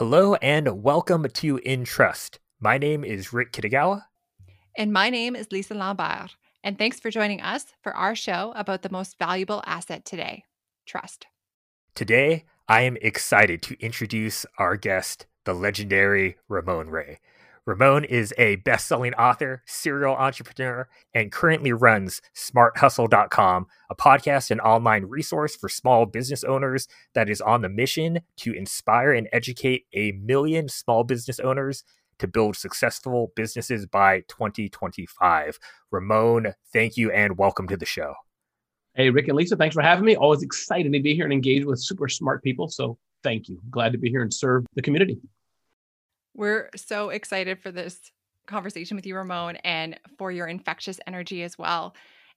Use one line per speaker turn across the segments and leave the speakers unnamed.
Hello and welcome to In Trust. My name is Rick Kitagawa.
And my name is Lisa Lambert. And thanks for joining us for our show about the most valuable asset today trust.
Today, I am excited to introduce our guest, the legendary Ramon Ray. Ramon is a best selling author, serial entrepreneur, and currently runs smarthustle.com, a podcast and online resource for small business owners that is on the mission to inspire and educate a million small business owners to build successful businesses by 2025. Ramon, thank you and welcome to the show.
Hey, Rick and Lisa, thanks for having me. Always excited to be here and engage with super smart people. So thank you. Glad to be here and serve the community.
We're so excited for this conversation with you, Ramon, and for your infectious energy as well.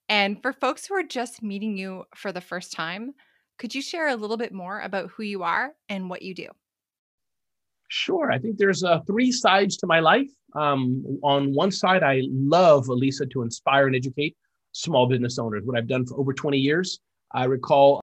And for folks who are just meeting you for the first time, could you share a little bit more about who you are and what you do?
Sure. I think there's uh, three sides to my life. Um, on one side, I love, Elisa, to inspire and educate small business owners. What I've done for over 20 years. I recall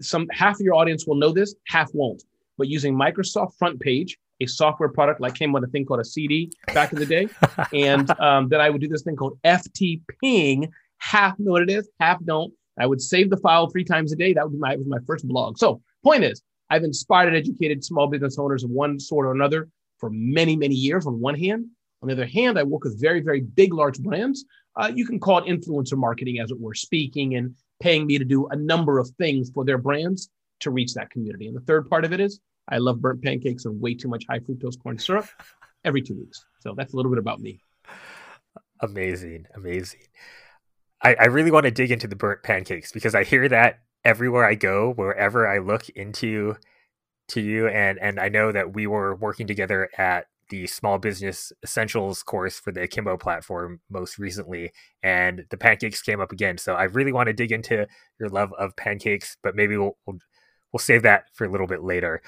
some half of your audience will know this, half won't. But using Microsoft Front Page, a software product like came with a thing called a CD back in the day, and um, then I would do this thing called FTPing. Half know what it is, half don't. I would save the file three times a day. That would be my was my first blog. So point is, I've inspired and educated small business owners of one sort or another for many many years. On one hand, on the other hand, I work with very very big large brands. Uh, you can call it influencer marketing, as it were, speaking and paying me to do a number of things for their brands to reach that community. And the third part of it is I love burnt pancakes and way too much high fructose corn syrup every two weeks. So that's a little bit about me.
Amazing, amazing. I, I really want to dig into the burnt pancakes because I hear that everywhere I go, wherever I look into to you, and and I know that we were working together at the small business essentials course for the Akimbo platform most recently, and the pancakes came up again. So I really want to dig into your love of pancakes, but maybe we'll, we'll we'll save that for a little bit later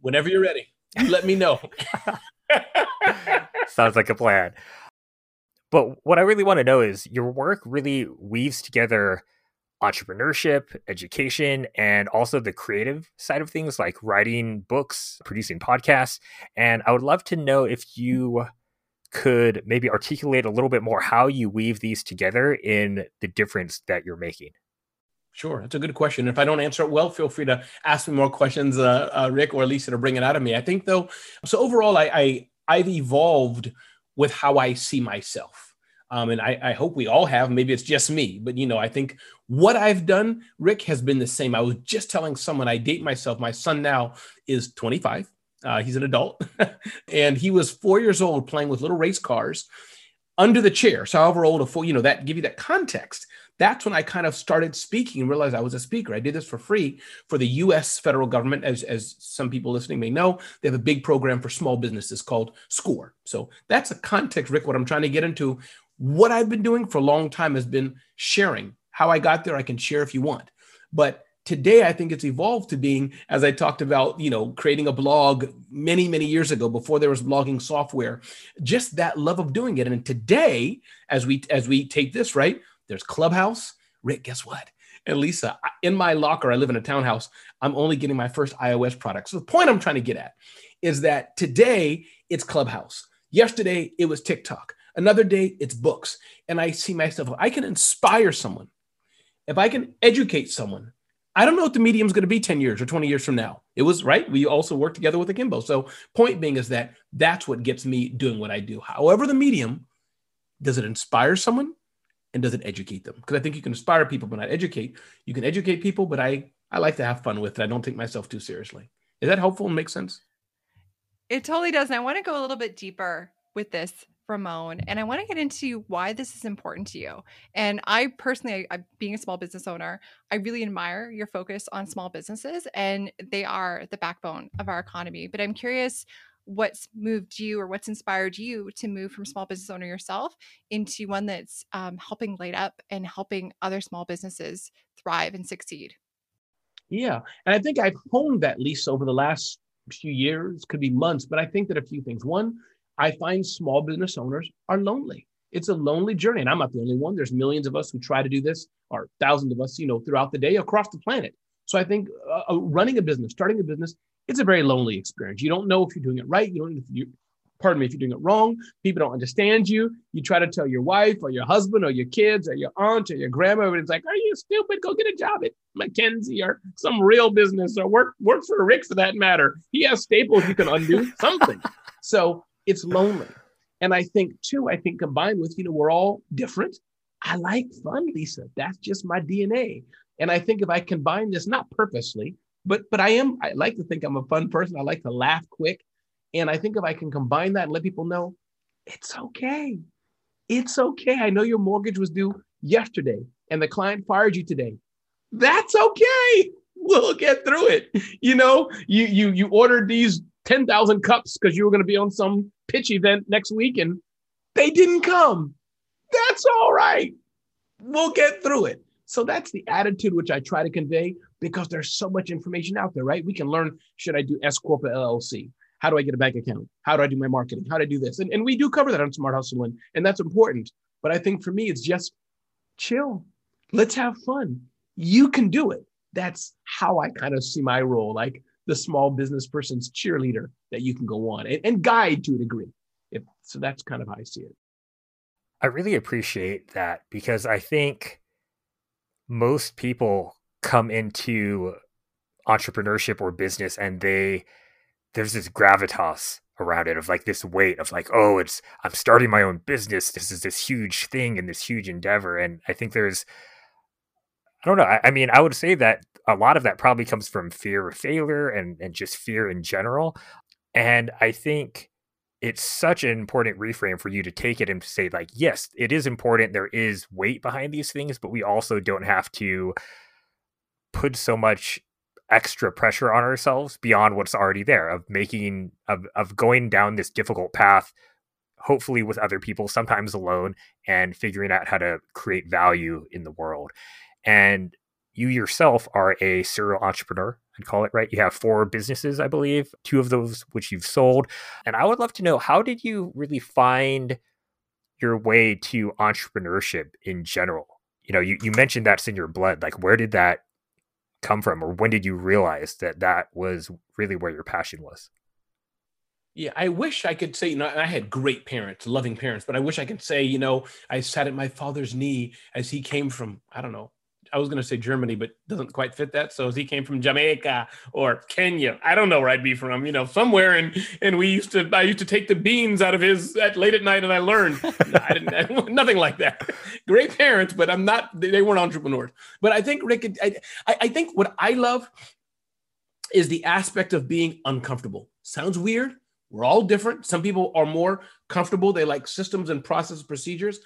whenever you're ready, let me know.
Sounds like a plan. But what I really want to know is your work really weaves together entrepreneurship, education, and also the creative side of things like writing books, producing podcasts. And I would love to know if you could maybe articulate a little bit more how you weave these together in the difference that you're making.
Sure, that's a good question. If I don't answer it well, feel free to ask me more questions, uh, uh, Rick or Lisa, to bring it out of me. I think though, so overall, I, I I've evolved with how I see myself, um, and I, I hope we all have. Maybe it's just me, but you know, I think what I've done, Rick, has been the same. I was just telling someone I date myself. My son now is 25. Uh, he's an adult, and he was four years old playing with little race cars under the chair. So however old a four, you know, that give you that context that's when I kind of started speaking and realized I was a speaker. I did this for free for the US federal government. As, as some people listening may know, they have a big program for small businesses called SCORE. So that's a context, Rick, what I'm trying to get into. What I've been doing for a long time has been sharing. How I got there, I can share if you want. But today i think it's evolved to being as i talked about you know creating a blog many many years ago before there was blogging software just that love of doing it and today as we as we take this right there's Clubhouse. Rick, guess what? And Lisa, in my locker, I live in a townhouse. I'm only getting my first iOS product. So the point I'm trying to get at is that today it's Clubhouse. Yesterday it was TikTok. Another day it's books. And I see myself, I can inspire someone, if I can educate someone, I don't know what the medium is going to be 10 years or 20 years from now. It was right. We also work together with Akimbo. So point being is that that's what gets me doing what I do. However, the medium, does it inspire someone? And doesn't educate them. Because i think you can inspire people but not educate. You can educate people but i i like to have fun with it. I don't take myself too seriously. Is that helpful and makes sense?
It totally does and i want to go a little bit deeper with this Ramon, and I want to get into why this is important to you. And I personally, I, being a small business owner, I really admire your focus on small businesses, and they are the backbone of our economy. But I'm curious what's moved you or what's inspired you to move from small business owner yourself into one that's um, helping light up and helping other small businesses thrive and succeed?
Yeah and i think i've honed that Lisa over the last few years could be months but i think that a few things. One i find small business owners are lonely. It's a lonely journey and i'm not the only one. There's millions of us who try to do this or thousands of us you know throughout the day across the planet. So I think uh, uh, running a business, starting a business, it's a very lonely experience. You don't know if you're doing it right. You don't if you pardon me if you're doing it wrong. People don't understand you. You try to tell your wife or your husband or your kids or your aunt or your grandma, and it's like, "Are you stupid? Go get a job at McKinsey or some real business or work work for Rick for that matter. He has staples you can undo something." so it's lonely. And I think too, I think combined with, you know, we're all different. I like fun, Lisa. That's just my DNA. And I think if I combine this, not purposely, but but I am, I like to think I'm a fun person. I like to laugh quick. And I think if I can combine that and let people know it's okay. It's okay. I know your mortgage was due yesterday and the client fired you today. That's okay. We'll get through it. You know, you you you ordered these 10,000 cups because you were going to be on some pitch event next week and they didn't come. That's all right. We'll get through it. So that's the attitude which I try to convey because there's so much information out there, right? We can learn should I do S Corp LLC? How do I get a bank account? How do I do my marketing? How do I do this? And, and we do cover that on Smart Hustle, and, and that's important. But I think for me, it's just chill. Let's have fun. You can do it. That's how I kind of see my role. Like the small business person's cheerleader that you can go on and, and guide to a degree. If, so that's kind of how I see it.
I really appreciate that because I think most people come into entrepreneurship or business and they there's this gravitas around it of like this weight of like oh it's i'm starting my own business. This is this huge thing and this huge endeavor. And i think there's i don't know. I, I mean i would say that a lot of that probably comes from fear of failure and, and just fear in general. And I think it's such an important reframe for you to take it and say, like, yes, it is important. There is weight behind these things, but we also don't have to put so much extra pressure on ourselves beyond what's already there of making of of going down this difficult path hopefully with other people sometimes alone and figuring out how to create value in the world and you yourself are a serial entrepreneur i'd call it right? You have four businesses i believe two of those which you've sold. And i would love to know how did you really find your way to entrepreneurship in general? You know you, you mentioned that's in your blood. Like where did that come from? Or when did you realize that that was really where your passion was?
Yeah, I wish I could say, you know, I had great parents, loving parents, but I wish I could say, you know, I sat at my father's knee as he came from, I don't know, I was going to say Germany, but doesn't quite fit that. So he came from Jamaica or Kenya. I don't know where I'd be from, you know, somewhere. And and we used to, I used to take the beans out of his at late at night, and I learned. no, I didn't, I, nothing like that. Great parents, but I'm not. They weren't entrepreneurs. But I think Rick, I, I think what I love is the aspect of being uncomfortable. Sounds weird. We're all different. Some people are more comfortable. They like systems and process procedures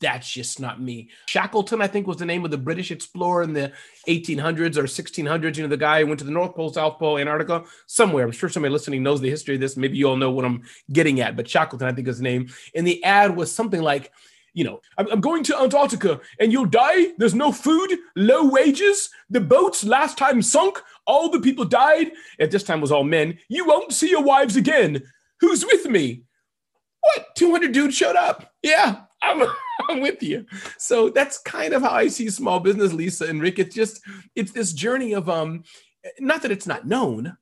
that's just not me. Shackleton, I think, was the name of the British explorer in the 1800s or 1600s. You know, the guy who went to the North Pole, South Pole, Antarctica, somewhere. I'm sure somebody listening knows the history of this. Maybe you all know what I'm getting at, but Shackleton, I think, is his name. And the ad was something like, you know, I'm, going to Antarctica and you'll die. There's no food, low wages. The boats last time sunk. All the people died. At this time was all men. You won't see your wives again. Who's with me? What? 200 dudes showed up. Yeah, I'm, I'm with you. So that's kind of how I see small business, Lisa and Rick. It's just, it's this journey of, um, not that it's not known,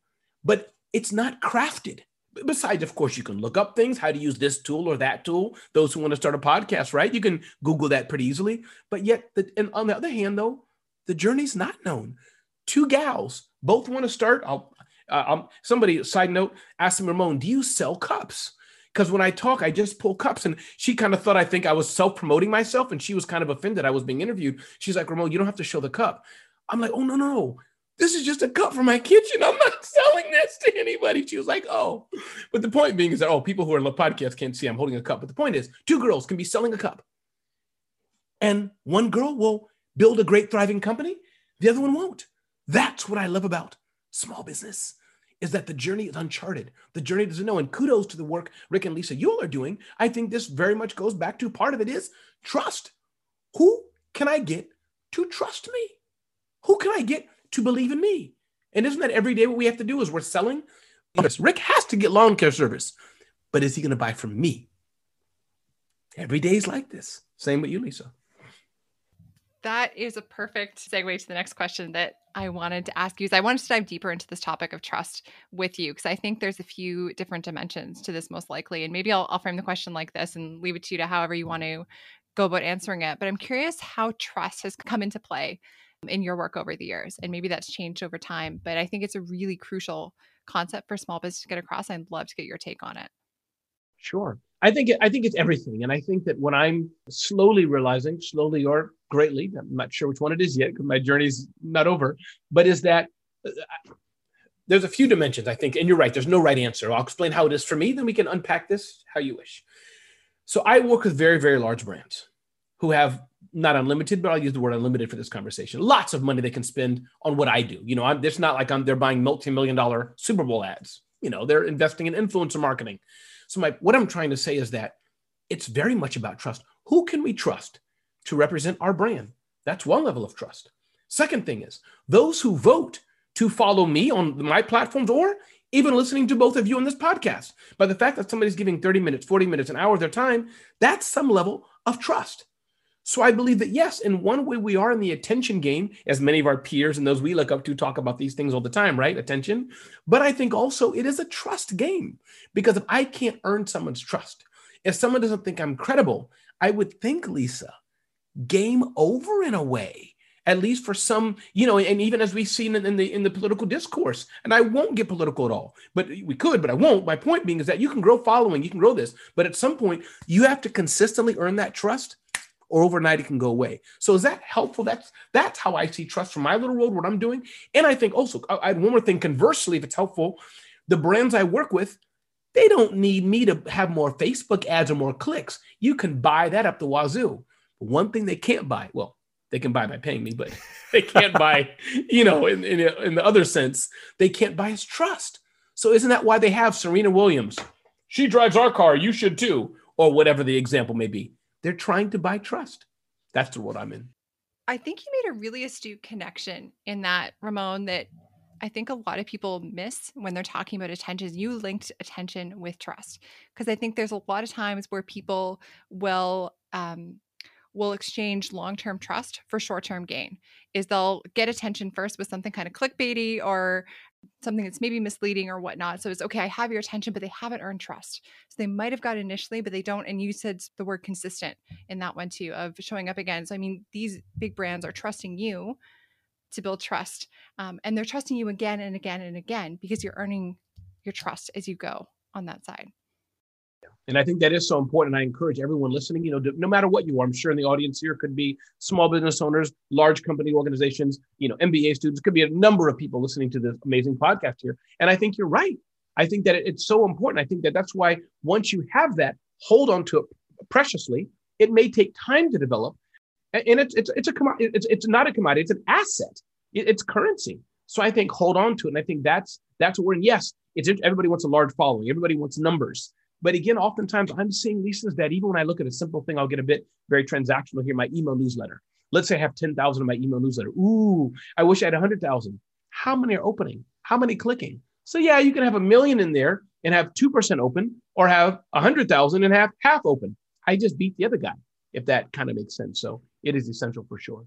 but it's not crafted. Besides, of course, you can look up things, how to use this tool or that tool. Those who want to start a podcast, right? You can Google that pretty easily. But yet, the, and on the other hand, though, the journey's not known. Two gals both want to start. I'll, uh, um, somebody, side note, asked Ramon, do you sell cups? Because when I talk, I just pull cups. And she kind of thought I think I was self promoting myself. And she was kind of offended I was being interviewed. She's like, Ramon, you don't have to show the cup. I'm like, oh, no, no. This is just a cup from my kitchen. I'm not selling this to anybody. She was like, oh. But the point being is that, oh, people who are in the podcast can't see I'm holding a cup. But the point is, two girls can be selling a cup. And one girl will build a great, thriving company, the other one won't. That's what I love about small business is that the journey is uncharted. The journey doesn't know. And kudos to the work Rick and Lisa you all are doing. I think this very much goes back to part of it is trust. Who can I get to trust me? Who can I get to believe in me? And isn't that every day what we have to do is we're selling? Yes, Rick has to get lawn care service, but is he going to buy from me? Every day is like this. Same with you, Lisa
that is a perfect segue to the next question that I wanted to ask you. Is I wanted to dive deeper into this topic of trust with you because I think there's a few different dimensions to this, most likely. And maybe I'll, I'll frame the question like this and leave it to you to however you want to go about answering it. But I'm curious how trust has come into play in your work over the years, and maybe that's changed over time. But I think it's a really crucial concept for small business to get across. I'd love to get your take on it.
Sure. I think I think it's everything, and I think that when I'm slowly realizing, slowly or greatly, I'm not sure which one it is yet because my journey's not over, but is that uh, there's a few dimensions I think, and you're right. There's no right answer. I'll explain how it is for me, then we can unpack this how you wish. So I work with very very large brands who have not unlimited, but I'll use the word unlimited for this conversation. Lots of money they can spend on what I do. You know, I'm, it's not like I'm they're buying multi-million dollar Super Bowl ads. You know, they're investing in influencer marketing so my what I'm trying to say is that it's very much about trust. Who can we trust to represent our brand? That's one level of trust. Second thing is those who vote to follow me on my platforms or even listening to both of you on this podcast. By the fact that somebody's giving 30 minutes, 40 minutes, an hour of their time, that's some level of trust. So I believe that yes, in one way we are in the attention game, as many of our peers and those we look up to talk about these things all the time, right? Attention. But I think also it is a trust game because if I can't earn someone's trust, if someone doesn't think I'm credible, I would think, Lisa, game over in a way at least for some, you know, and even as we've seen in, the in the political discourse. And I won't get political at all, but we could, but I won't. My point being is that you can grow following, you can grow this, but at some point you have to consistently earn that trust or overnight it can go away. So is that helpful? That's that's how I see trust from my little world, what I'm doing. And I think also, I, had one more thing. Conversely, if it's helpful, the brands I work with, they don't need me to have more Facebook ads or more clicks. You can buy that up the wazoo. One thing they can't buy, well, they can buy by paying me, but they can't buy, you know, in, in, in the other sense, they can't buy is trust. So isn't that why they have Serena Williams? She drives our car, you should too, or whatever the example may be. They're trying to buy trust. That's the world I'm in.
I think you made a really astute connection in that, Ramon, that I think a lot of people miss when they're talking about attention. You linked attention with trust because I think there's a lot of times where people will um, will exchange long-term trust for short-term gain. Is they'll get attention first with something kind of clickbaity or something that's maybe misleading or whatnot. So it's okay, I have your attention, but they haven't earned trust. So they might have got initially, but they don't. And you said the word consistent in that one too, of showing up again. So I mean, these big brands are trusting you to build trust, um, and they're trusting you again and again and again because you're earning your trust as you go on that side.
And I think that is so important. I encourage everyone listening, you know, no matter what you are, I'm sure in the audience here could be small business owners, large company organizations, you know, MBA students, could be a number of people listening to this amazing podcast here. And I think you're right. I think that it's so important. I think that that's why once you have that, hold on to it preciously. It may take time to develop, and it's it's it's a. It's it's not a commodity. It's an asset. It's currency. So I think hold on to it, and I think that's that's what we're in. Yes, it's everybody wants a large following. Everybody wants numbers. But again, oftentimes I'm seeing leases that even when I look at a simple thing, I'll get a bit very transactional here. My email newsletter. Let's say I have 10,000 in my email newsletter. Ooh, I wish I had 100,000. How many are opening? How many clicking? So yeah, you can have a million in there and have 2% open or have 100,000 and have half open. I just beat the other guy, if that kind of makes sense. So it is essential for sure.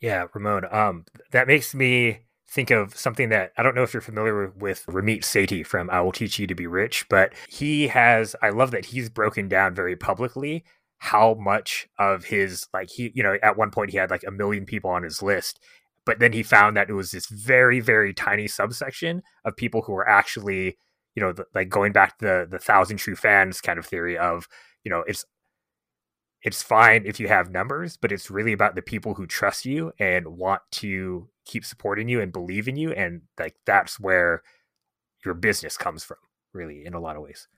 Yeah, Ramon, um, that makes me think of something that I don't know if you're familiar with Ramit Sethi from I Will Teach You to Be Rich, but he has, I love that he's broken down very publicly how much of his, like, he, you know, at one point he had like a million people on his list. But then he found that it was this very, very tiny subsection of people who were actually, you know, the, like going back to the the thousand true fans kind of theory of, you know, it's it's fine if you have numbers, but it's really about the people who trust you and want to keep supporting you and believe in you. And like that's where your business comes from, really, in a lot of ways.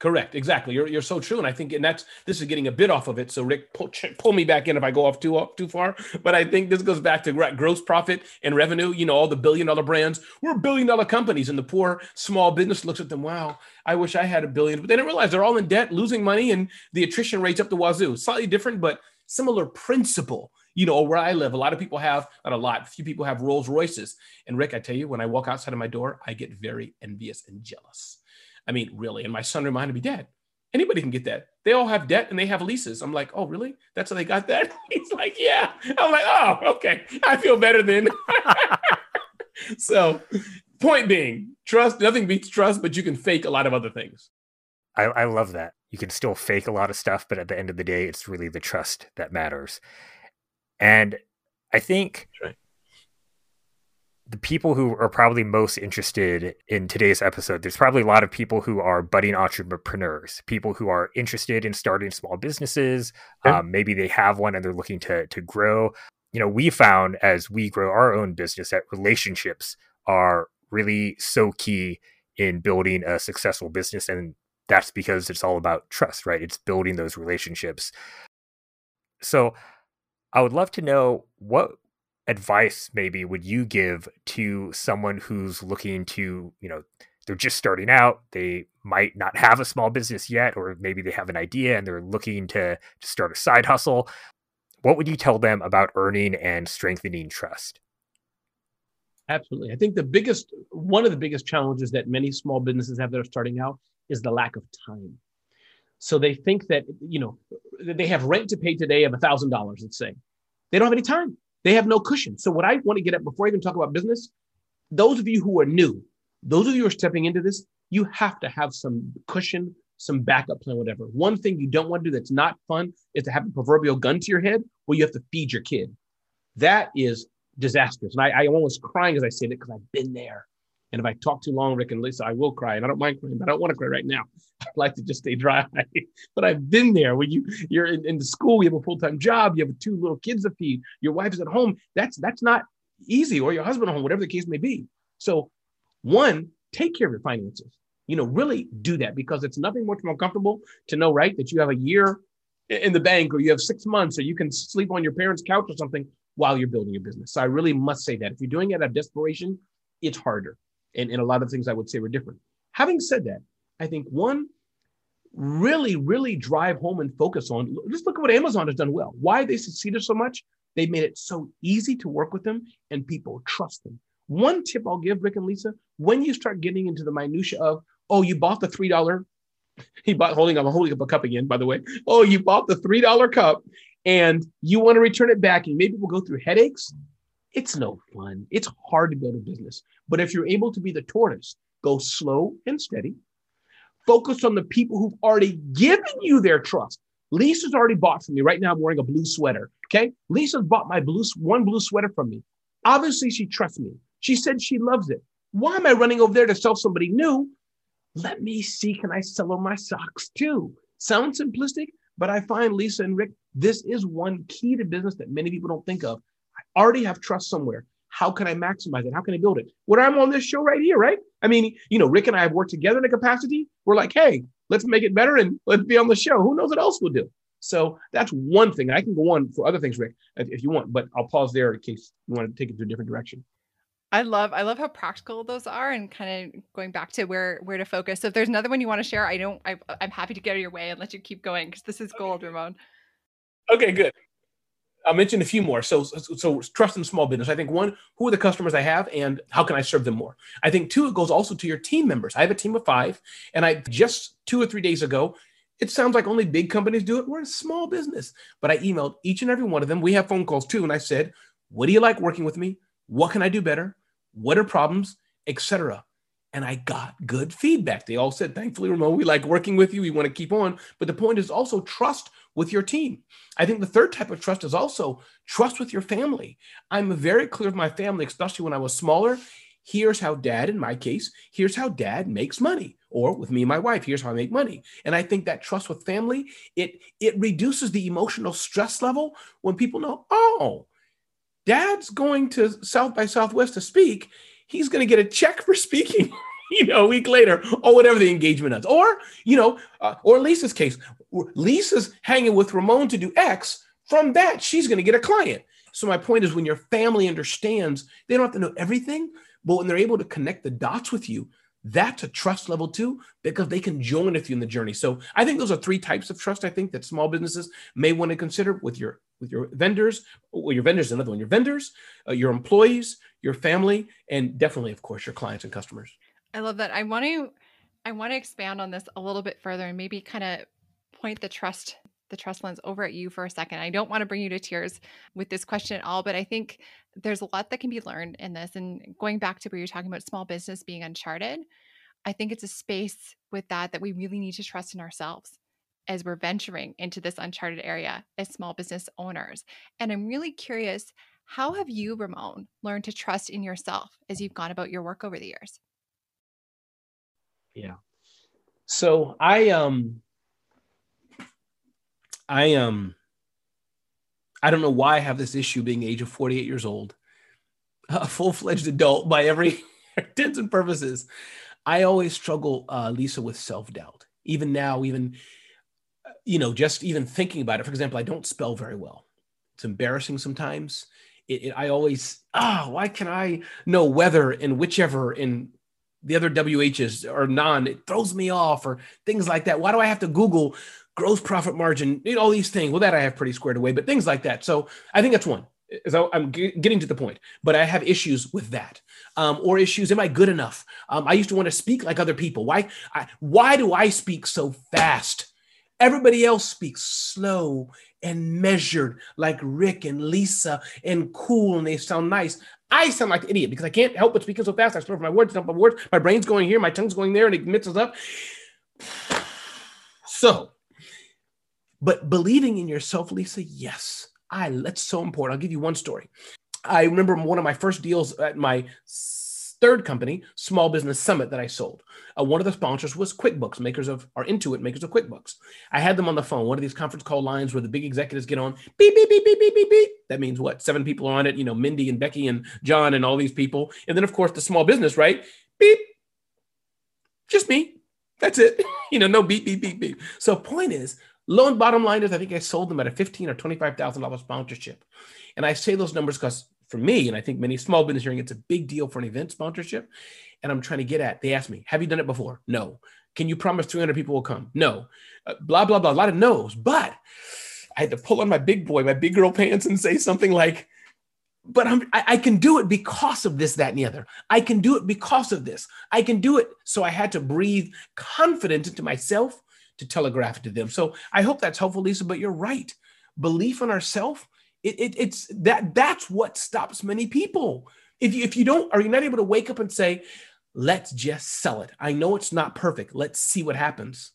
Correct. Exactly. You're, you're so true. And I think, and that's, this is getting a bit off of it. So Rick, pull, pull me back in if I go off too, off too far. But I think this goes back to gross profit and revenue. You know, all the billion dollar brands, we're billion dollar companies and the poor small business looks at them. Wow. I wish I had a billion, but they didn't realize they're all in debt, losing money and the attrition rates up the wazoo. Slightly different, but similar principle. You know, where I live, a lot of people have, not a lot, a few people have Rolls Royces. And Rick, I tell you, when I walk outside of my door, I get very envious and jealous I mean, really. And my son reminded me, Dad, Anybody can get that. They all have debt and they have leases. I'm like, oh, really? That's how they got that? He's like, yeah. I'm like, oh, okay. I feel better then. so, point being, trust, nothing beats trust, but you can fake a lot of other things.
I, I love that. You can still fake a lot of stuff, but at the end of the day, it's really the trust that matters. And I think right. The people who are probably most interested in today's episode, there's probably a lot of people who are budding entrepreneurs, people who are interested in starting small businesses. Yeah. Um, maybe they have one and they're looking to to grow. You know, we found as we grow our own business that relationships are really so key in building a successful business and that's because it's all about trust right it's building those relationships so I would love to know what advice maybe would you give to someone who's looking to, you know, they're just starting out, they might not have a small business yet or maybe they have an idea and they're looking to, to start a side hustle. What would you tell them about earning and strengthening trust?
Absolutely. I think the biggest one of the biggest challenges that many small businesses have that are starting out is the lack of time. So they think that, you know, they have rent to pay today of $1,000, let's say. They don't have any time. They have no cushion. So what I want to get at before I even talk about business, those of you who are new, those of you who are stepping into this, you have to have some cushion, some backup plan, whatever. One thing you don't want to do that's not fun is to have a proverbial gun to your head where you have to feed your kid. That is disastrous. And I, I almost crying as I say it because I've been there. And if I talk too long, Rick and Lisa, I will cry. And I don't mind crying, but I don't want to cry right now. I'd like to just stay dry. but I've been there when you you're in, in the school, you have a full-time job, you have two little kids to feed, your wife is at home. That's that's not easy, or your husband at home, whatever the case may be. So, one, take care of your finances. You know, really do that because it's nothing much more comfortable to know, right, that you have a year in the bank or you have six months or you can sleep on your parents' couch or something while you're building your business. So I really must say that if you're doing it out of desperation, it's harder and, and a lot of things I would say were different. Having said that, I think one, really, really drive home and focus on, just look at what Amazon has done well. Why they succeeded so much. They made it so easy to work with them and people trust them. One tip I'll give Rick and Lisa, when you start getting into the minutia of, oh, you bought the $3, he bought holding up, I'm holding up a cup again, by the way. Oh, you bought the $3 cup and you want to return it back and maybe we'll go through headaches it's no fun. It's hard to build a business. But if you're able to be the tortoise, go slow and steady, focus on the people who've already given you their trust. Lisa's already bought from me. Right now, I'm wearing a blue sweater. Okay. Lisa's bought my blue, one blue sweater from me. Obviously, she trusts me. She said she loves it. Why am I running over there to sell somebody new? Let me see, can I sell her my socks too? Sounds simplistic, but I find Lisa and Rick, this is one key to business that many people don't think of already have trust somewhere. How can I maximize it? How can I build it? When I'm on this show right here, right? I mean, you know, Rick and I have worked together in a capacity. We're like, hey, let's make it better and let's be on the show. Who knows what else we'll do? So that's one thing. I can go on for other things, Rick, if you want, but I'll pause there in case you want to take it to a different direction.
I love I love how practical those are and kind of going back to where where to focus. So if there's another one you want to share, I don't I, I'm happy to get out of your way and let you keep going because this is gold, Ramon.
Okay, good. I'll mention a few more. So, so, so, trust in small business. I think one, who are the customers I have and how can I serve them more? I think two, it goes also to your team members. I have a team of five, and I just two or three days ago, it sounds like only big companies do it. We're a small business, but I emailed each and every one of them. We have phone calls too, and I said, "What do you like working with me? What can I do better? What are problems, etc." And I got good feedback. They all said, "Thankfully, Ramon, we like working with you. We want to keep on." But the point is also trust with your team. I think the third type of trust is also trust with your family. I'm very clear with my family, especially when I was smaller. Here's how dad, in my case, here's how dad makes money. Or with me and my wife, here's how I make money. And I think that trust with family, it it reduces the emotional stress level when people know, oh, dad's going to South by Southwest to speak. He's going to get a check for speaking. you know, a week later, or whatever the engagement is. Or, you know, uh, or Lisa's case, Lisa's hanging with Ramon to do X. From that, she's going to get a client. So my point is, when your family understands, they don't have to know everything, but when they're able to connect the dots with you, that's a trust level too, because they can join with you in the journey. So I think those are three types of trust. I think that small businesses may want to consider with your with your vendors. Well, your vendors, another one. Your vendors, uh, your employees, your family, and definitely, of course, your clients and customers.
I love that. I want to I want to expand on this a little bit further and maybe kind of point the trust the trust lens over at you for a second. I don't want to bring you to tears with this question at all, but I think there's a lot that can be learned in this. And going back to where you're talking about small business being uncharted, I think it's a space with that that we really need to trust in ourselves as we're venturing into this uncharted area as small business owners. And I'm really curious how have you, Ramon, learned to trust in yourself as you've gone about your work over the years?
Yeah. So I um I um I don't know why I have this issue being age of 48 years old, a full-fledged adult by every intents and purposes. I always struggle, uh, Lisa, with self-doubt. Even now, even you know, just even thinking about it. For example, I don't spell very well. It's embarrassing sometimes. It, it, I always ah, oh, why can I know whether and whichever in the other WHs or non? It throws me off or things like that. Why do I have to Google gross profit margin? You know, all these things. Well, that I have pretty squared away, but things like that. So I think that's one. So I'm getting to the point, but I have issues with that, um, or issues. Am I good enough? Um, I used to want to speak like other people. Why? I, why do I speak so fast? Everybody else speaks slow and measured, like Rick and Lisa, and cool, and they sound nice. I sound like an idiot because I can't help but speaking so fast. I slur my words, dump my words. My brain's going here, my tongue's going there, and it mixes up. So, but believing in yourself, Lisa, yes, I. That's so important. I'll give you one story. I remember one of my first deals at my third company, Small Business Summit, that I sold. Uh, one of the sponsors was QuickBooks, makers of or Intuit, makers of QuickBooks. I had them on the phone, one of these conference call lines where the big executives get on, beep, beep, beep, beep, beep, beep, beep. That means what? Seven people are on it, you know, Mindy and Becky and John and all these people. And then, of course, the small business, right? Beep. Just me. That's it. you know, no beep, beep, beep, beep. So, point is, low and bottom line is, I think I sold them at a fifteen or twenty-five thousand dollars sponsorship, and I say those numbers because for me, and I think many small business hearing, it's a big deal for an event sponsorship. And I'm trying to get at, they asked me, have you done it before? No. Can you promise 300 people will come? No. Uh, blah, blah, blah. A lot of no's. But I had to pull on my big boy, my big girl pants and say something like, but I, I, can do it because of this, that, and the other. I can do it because of this. I can do it. So I had to breathe confidence into myself to telegraph to them. So I hope that's helpful, Lisa. But you're right. Belief in ourselves it, it, it's that that's what stops many people. If you if you don't are you not able to wake up and say, let's just sell it. I know it's not perfect. Let's see what happens.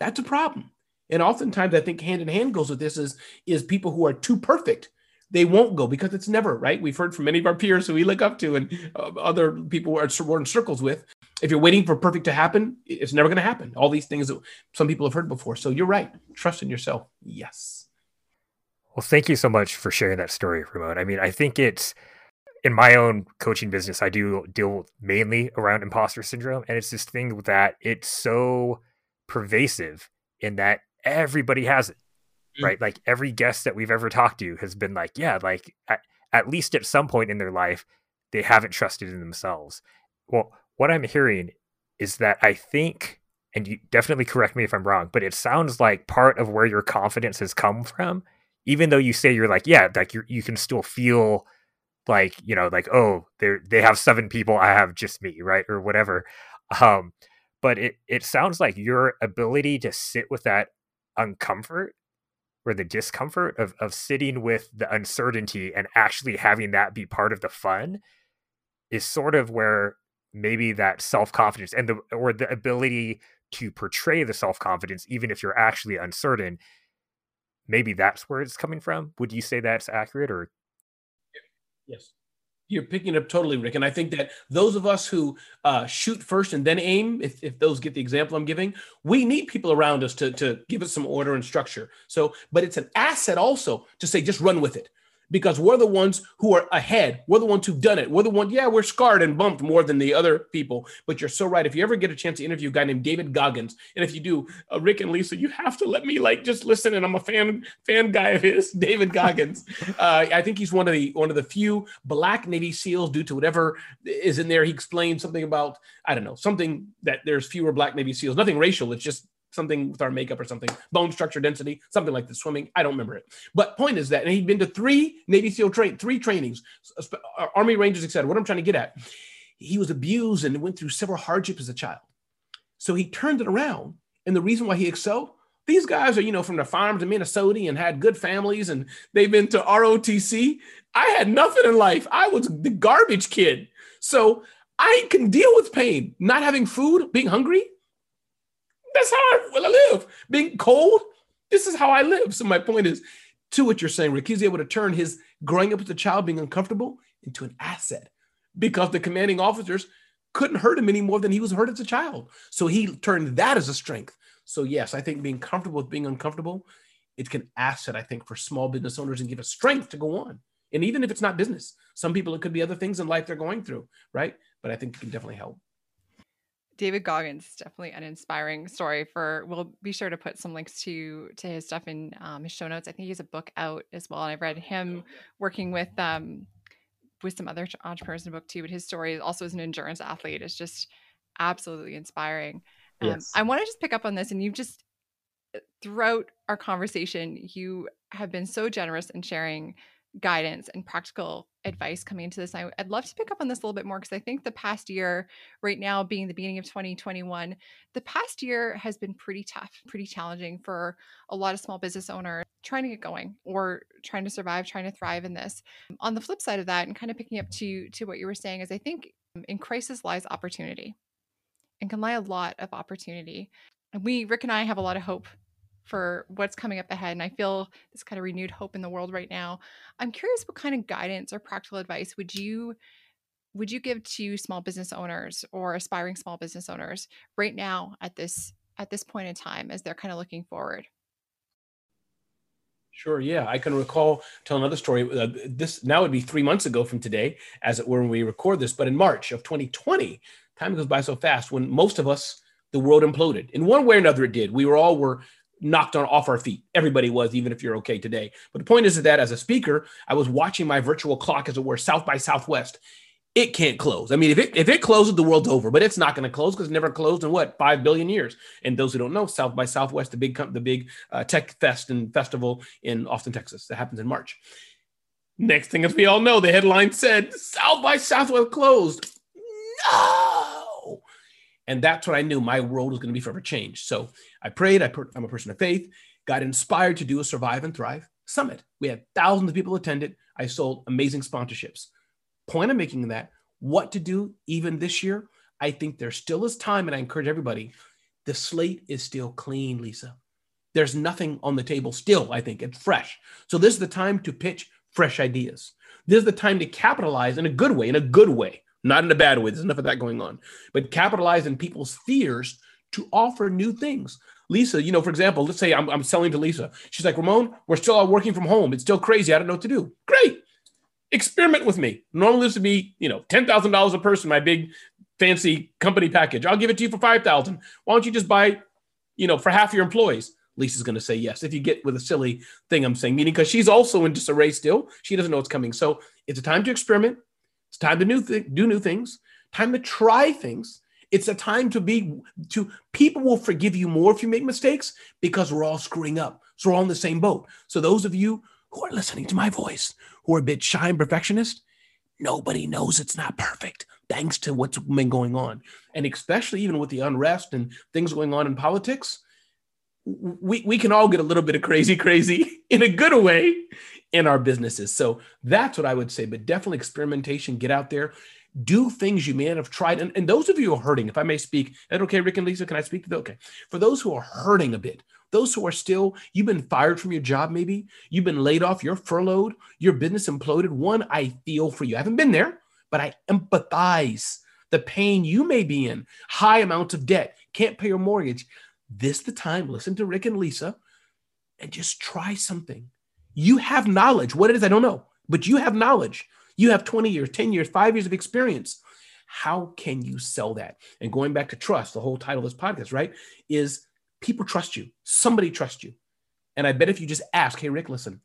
That's a problem. And oftentimes I think hand in hand goes with this is is people who are too perfect. They won't go because it's never right. We've heard from many of our peers who we look up to and uh, other people we're in circles with. If you're waiting for perfect to happen, it's never going to happen. All these things that some people have heard before. So you're right. Trust in yourself. Yes.
Well, thank you so much for sharing that story, Ramon. I mean, I think it's in my own coaching business, I do deal mainly around imposter syndrome. And it's this thing that it's so pervasive in that everybody has it, mm-hmm. right? Like every guest that we've ever talked to has been like, yeah, like at, at least at some point in their life, they haven't trusted in themselves. Well, what I'm hearing is that I think, and you definitely correct me if I'm wrong, but it sounds like part of where your confidence has come from even though you say you're like, yeah, like you you can still feel like, you know, like, oh, they they have seven people, I have just me, right? Or whatever. Um, but it it sounds like your ability to sit with that uncomfort or the discomfort of of sitting with the uncertainty and actually having that be part of the fun is sort of where maybe that self-confidence and the or the ability to portray the self-confidence even if you're actually uncertain maybe that's where it's coming from. Would you say that's accurate or?
Yes. You're picking it up totally, Rick. And I think that those of us who uh, shoot first and then aim, if, if those get the example I'm giving, we need people around us to, to give us some order and structure. So, but it's an asset also to say, just run with it because we're the ones who are ahead. We're the ones who've done it. We're the one, yeah, we're scarred and bumped more than the other people. But you're so right. If you ever get a chance to interview a guy named David Goggins, and if you do, uh, Rick and Lisa, you have to let me like just listen. And I'm a fan fan guy of his, David Goggins. uh, I think he's one of the one of the few black Navy SEALs due to whatever is in there. He explained something about I don't know something that there's fewer black Navy SEAls. Nothing racial. It's just something with our makeup or something, bone structure density, something like the swimming. I don't remember it. But point is that, and he'd been to three Navy SEAL train, three trainings, uh, Army Rangers, etc. What I'm trying to get at, he was abused and went through several hardships as a child. So he turned it around. And the reason why he excelled, these guys are, you know, from the farms in Minnesota and had good families and they've been to ROTC. I had nothing in life. I was the garbage kid. So I can deal with pain, not having food, being hungry. That's how I will live. Being cold, this is how I live. So my point is, to what you're saying, Rick, he's able to turn his growing up as a child being uncomfortable into an asset because the commanding officers couldn't hurt him any more than he was hurt as a child. So he turned that as a strength. So yes, I think being comfortable with being uncomfortable, it's an asset, I think, for small business owners and give us strength to go on. And even if it's not business, some people it could be other things in life they're going through, right? But I think it can definitely help.
David Goggins, definitely an inspiring story. For we'll be sure to put some links to to his stuff in um, his show notes. I think he has a book out as well, and I've read him working with um, with some other entrepreneurs in the book too. But his story, also as an endurance athlete, is just absolutely inspiring. Um, yes. I want to just pick up on this, and you've just uh, throughout our conversation, you have been so generous in sharing guidance and practical advice coming into this. I, would love to pick up on this a little bit more because I think the past year, right now being the beginning of 2021, the past year has been pretty tough, pretty challenging for a lot of small business owners trying to get going or trying to survive, trying to thrive in this. On the flip side of that, and kind of picking up to to what you were saying, is I think um, in crisis lies opportunity, and can lie a lot of opportunity. And we, Rick and I, have a lot of hope for what's coming up ahead. And I feel this kind of renewed hope in the world right now. I'm curious what kind of guidance or practical advice would you would you give to small business owners or aspiring small business owners right now at this at this point in time as they're kind of looking forward?
Sure. Yeah, I can recall tell another story. Uh, this now would be three months ago from today, as it were, when we record this. But in March of 2020, time goes by so fast. When most of us, the world imploded in one way or another. It did. We were all were knocked on off our feet. Everybody was, even if you're okay today. But the point is that as a speaker, I was watching my virtual clock, as it were, South by Southwest. It can't close. I mean, if it if it closes, the world's over. But it's not going to close because it never closed in what five billion years. And those who don't know, South by Southwest, the big the big uh, tech fest and festival in Austin, Texas, that happens in March. Next thing, as we all know, the headline said South by Southwest closed. No. And that's what I knew my world was going to be forever changed. So I prayed. I am a person of faith. Got inspired to do a Survive and Thrive Summit. We had thousands of people attend it. I sold amazing sponsorships. Point of making that, what to do even this year, I think there still is time, and I encourage everybody. The slate is still clean, Lisa. There's nothing on the table still, I think. It's fresh. So this is the time to pitch fresh ideas. This is the time to capitalize in a good way, in a good way not in a bad way. There's enough of that going on, but capitalize in people's fears to offer new things. Lisa, you know, for example, let's say I'm, I'm selling to Lisa. She's like, Ramon, we're still all working from home. It's still crazy. I don't know what to do. Great. Experiment with me. Normally this would be, you know, $10,000 a person, my big fancy company package. I'll give it to you for 5,000. Why don't you just buy, you know, for half your employees? Lisa's going to say yes. If you get with a silly thing I'm saying, meaning because she's also in disarray still. She doesn't know what's coming. So it's a time to experiment. It's time to new th- do new things, time to try things. It's a time to be to people will forgive you more if you make mistakes because we're all screwing up. So we're all in the same boat. So those of you who are listening to my voice, who are a bit shy and perfectionist, nobody knows it's not perfect thanks to what's been going on. And especially even with the unrest and things going on in politics, we, we can all get a little bit of crazy, crazy in a good way in our businesses. So that's what I would say. But definitely experimentation, get out there, do things you may have tried. And, and those of you who are hurting, if I may speak, that okay, Rick and Lisa, can I speak to that? Okay. For those who are hurting a bit, those who are still, you've been fired from your job, maybe you've been laid off, you're furloughed, your business imploded. One, I feel for you. I haven't been there, but I empathize the pain you may be in, high amounts of debt, can't pay your mortgage. This the time, listen to Rick and Lisa and just try something you have knowledge. What it is, I don't know, but you have knowledge. You have 20 years, 10 years, five years of experience. How can you sell that? And going back to trust, the whole title of this podcast, right, is people trust you. Somebody trusts you. And I bet if you just ask, hey, Rick, listen,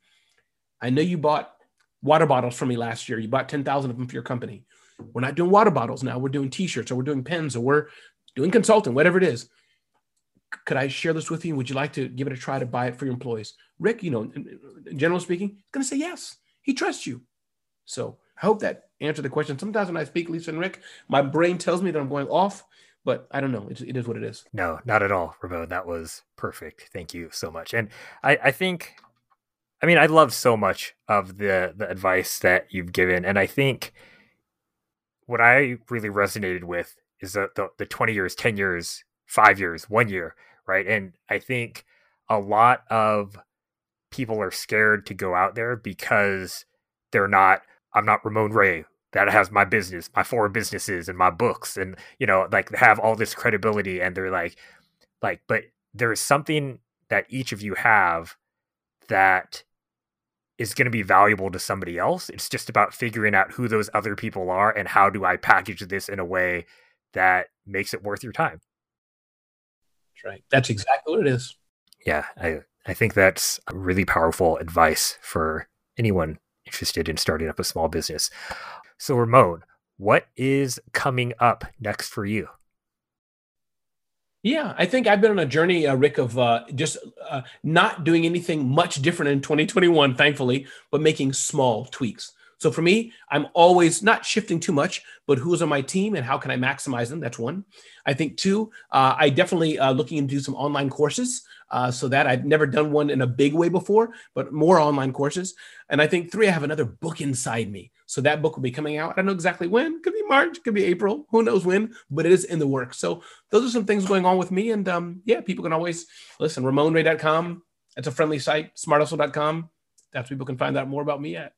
I know you bought water bottles from me last year. You bought 10,000 of them for your company. We're not doing water bottles now. We're doing t shirts or we're doing pens or we're doing consulting, whatever it is could I share this with you? Would you like to give it a try to buy it for your employees? Rick, you know, in, in general speaking, going to say yes. He trusts you. So I hope that answered the question. Sometimes when I speak, Lisa and Rick, my brain tells me that I'm going off, but I don't know. It, it is what it is.
No, not at all, Ramon. That was perfect. Thank you so much. And I, I think, I mean, I love so much of the the advice that you've given, and I think what I really resonated with is the, the, the 20 years, 10 years, five years, one year, right? And I think a lot of people are scared to go out there because they're not, I'm not Ramon Ray that has my business, my four businesses and my books and, you know, like have all this credibility. And they're like, like, but there's something that each of you have that is going to be valuable to somebody else. It's just about figuring out who those other people are and how do I package this in a way that makes it worth your time.
That's right. That's exactly what it is.
Yeah, I I think that's really powerful advice for anyone interested in starting up a small business. So Ramon, what is coming up next for you?
Yeah, I think I've been on a journey, uh, Rick, of uh, just uh, not doing anything much different in 2021, thankfully, but making small tweaks. So for me, I'm always not shifting too much, but who's on my team and how can I maximize them? That's one. I think two, uh, I definitely uh, looking into some online courses. Uh, so that I've never done one in a big way before, but more online courses. And I think three, I have another book inside me. So that book will be coming out. I don't know exactly when. Could be March, could be April. Who knows when? But it is in the works. So those are some things going on with me. And um, yeah, people can always listen. RamonRay.com. That's a friendly site. SmartHustle.com. That's where people can find out more about me at.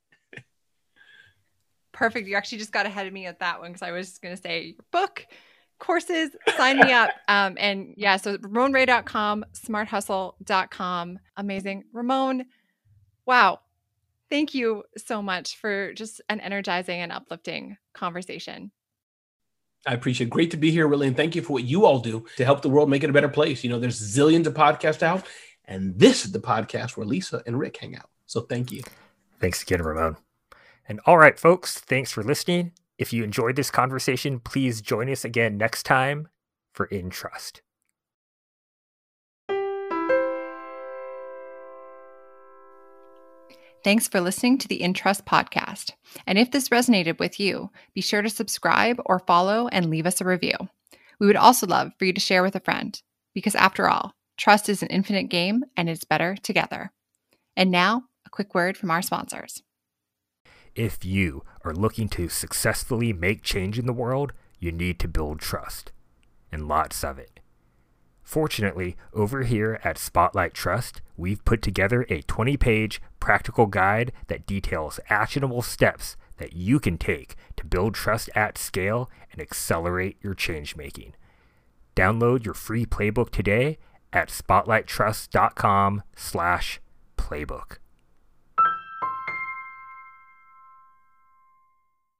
Perfect. You actually just got ahead of me at that one because I was going to say your book, courses, sign me up. Um, and yeah, so RamonRay.com, smarthustle.com. Amazing. Ramon, wow. Thank you so much for just an energizing and uplifting conversation.
I appreciate it. Great to be here, really. And thank you for what you all do to help the world make it a better place. You know, there's zillions of podcasts out, and this is the podcast where Lisa and Rick hang out. So thank you.
Thanks again, Ramon. And all right, folks, thanks for listening. If you enjoyed this conversation, please join us again next time for In Trust.
Thanks for listening to the Intrust podcast. And if this resonated with you, be sure to subscribe or follow and leave us a review. We would also love for you to share with a friend, because after all, trust is an infinite game and it's better together. And now, a quick word from our sponsors.
If you are looking to successfully make change in the world, you need to build trust, and lots of it. Fortunately, over here at Spotlight Trust, we've put together a 20 page practical guide that details actionable steps that you can take to build trust at scale and accelerate your change making. Download your free playbook today at spotlighttrust.com/playbook.